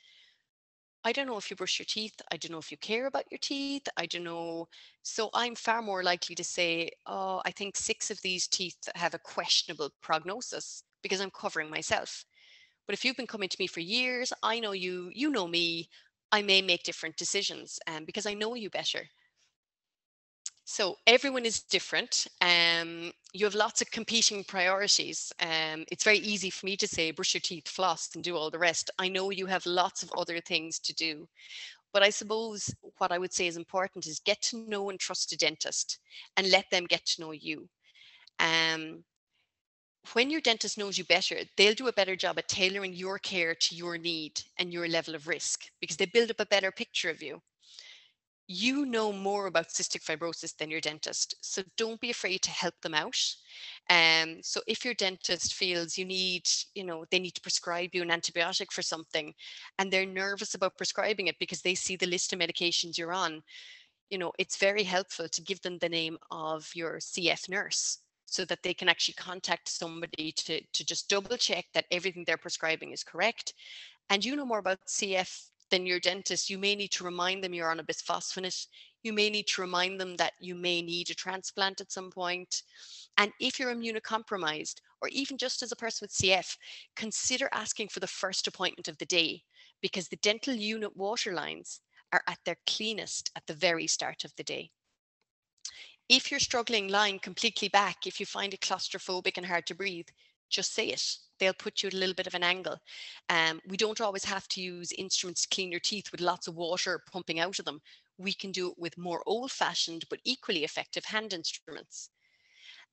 I don't know if you brush your teeth. I don't know if you care about your teeth. I don't know. So I'm far more likely to say, oh, I think six of these teeth have a questionable prognosis because I'm covering myself. But if you've been coming to me for years, I know you, you know me, I may make different decisions um, because I know you better. So everyone is different. Um, you have lots of competing priorities. Um, it's very easy for me to say brush your teeth, floss, and do all the rest. I know you have lots of other things to do. But I suppose what I would say is important is get to know and trust a dentist and let them get to know you. Um, when your dentist knows you better, they'll do a better job at tailoring your care to your need and your level of risk because they build up a better picture of you you know more about cystic fibrosis than your dentist. So don't be afraid to help them out. Um, so if your dentist feels you need, you know, they need to prescribe you an antibiotic for something and they're nervous about prescribing it because they see the list of medications you're on, you know, it's very helpful to give them the name of your CF nurse so that they can actually contact somebody to, to just double check that everything they're prescribing is correct. And you know more about CF than your dentist, you may need to remind them you're on a bisphosphonate. You may need to remind them that you may need a transplant at some point. And if you're immunocompromised, or even just as a person with CF, consider asking for the first appointment of the day because the dental unit water lines are at their cleanest at the very start of the day. If you're struggling lying completely back, if you find it claustrophobic and hard to breathe, just say it they'll put you at a little bit of an angle. Um, we don't always have to use instruments to clean your teeth with lots of water pumping out of them. We can do it with more old fashioned but equally effective hand instruments.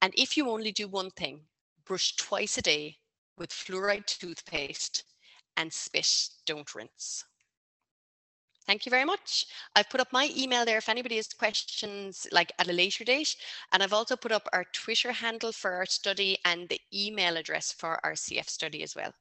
And if you only do one thing, brush twice a day with fluoride toothpaste and spit, don't rinse. Thank you very much. I've put up my email there if anybody has questions like at a later date. And I've also put up our Twitter handle for our study and the email address for our CF study as well.